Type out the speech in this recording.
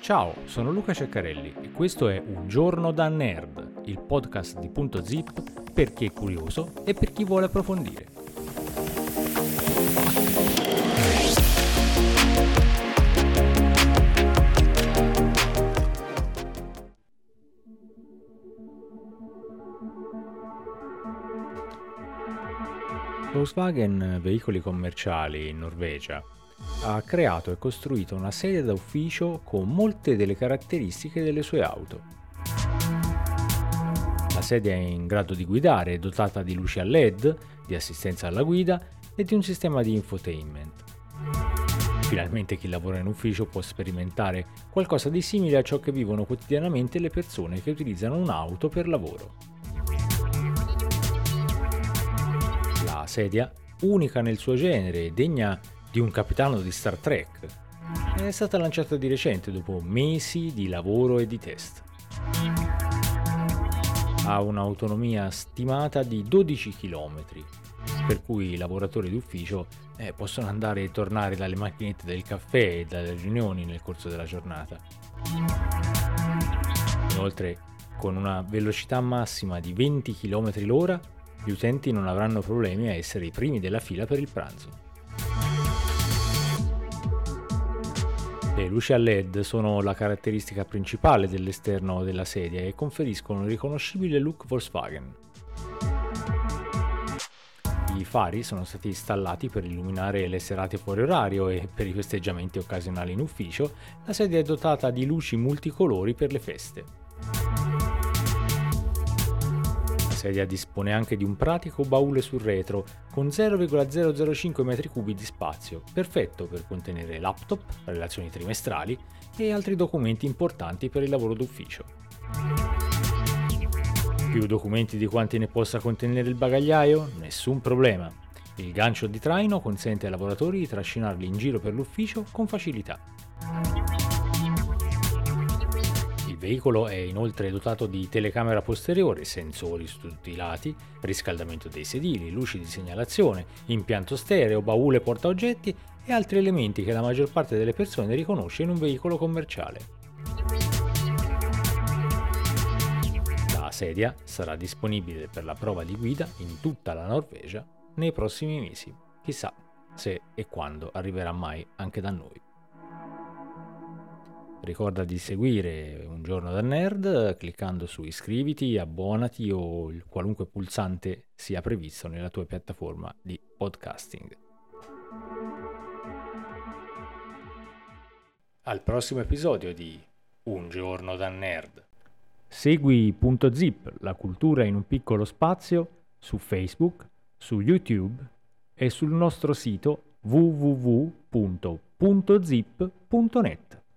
Ciao, sono Luca Ceccarelli e questo è Un giorno da nerd, il podcast di Punto Zip per chi è curioso e per chi vuole approfondire. Volkswagen Veicoli Commerciali in Norvegia ha creato e costruito una sedia da ufficio con molte delle caratteristiche delle sue auto. La sedia è in grado di guidare, è dotata di luci a LED, di assistenza alla guida e di un sistema di infotainment. Finalmente chi lavora in ufficio può sperimentare qualcosa di simile a ciò che vivono quotidianamente le persone che utilizzano un'auto per lavoro. La sedia, unica nel suo genere e degna di un capitano di Star Trek, è stata lanciata di recente dopo mesi di lavoro e di test. Ha un'autonomia stimata di 12 km, per cui i lavoratori d'ufficio eh, possono andare e tornare dalle macchinette del caffè e dalle riunioni nel corso della giornata. Inoltre, con una velocità massima di 20 km l'ora, gli utenti non avranno problemi a essere i primi della fila per il pranzo. Le luci a LED sono la caratteristica principale dell'esterno della sedia e conferiscono un riconoscibile look Volkswagen. I fari sono stati installati per illuminare le serate fuori orario e per i festeggiamenti occasionali in ufficio, la sedia è dotata di luci multicolori per le feste. Sedia dispone anche di un pratico baule sul retro con 0,005 m3 di spazio, perfetto per contenere laptop, relazioni trimestrali e altri documenti importanti per il lavoro d'ufficio. Più documenti di quanti ne possa contenere il bagagliaio? Nessun problema. Il gancio di traino consente ai lavoratori di trascinarli in giro per l'ufficio con facilità. Il veicolo è inoltre dotato di telecamera posteriore, sensori su tutti i lati, riscaldamento dei sedili, luci di segnalazione, impianto stereo, baule portaoggetti e altri elementi che la maggior parte delle persone riconosce in un veicolo commerciale. La sedia sarà disponibile per la prova di guida in tutta la Norvegia nei prossimi mesi. Chissà se e quando arriverà mai anche da noi. Ricorda di seguire Un giorno da nerd cliccando su iscriviti, abbonati o qualunque pulsante sia previsto nella tua piattaforma di podcasting. Al prossimo episodio di Un giorno da nerd. Segui Punto Zip, la cultura in un piccolo spazio, su Facebook, su YouTube e sul nostro sito www.puntozip.net.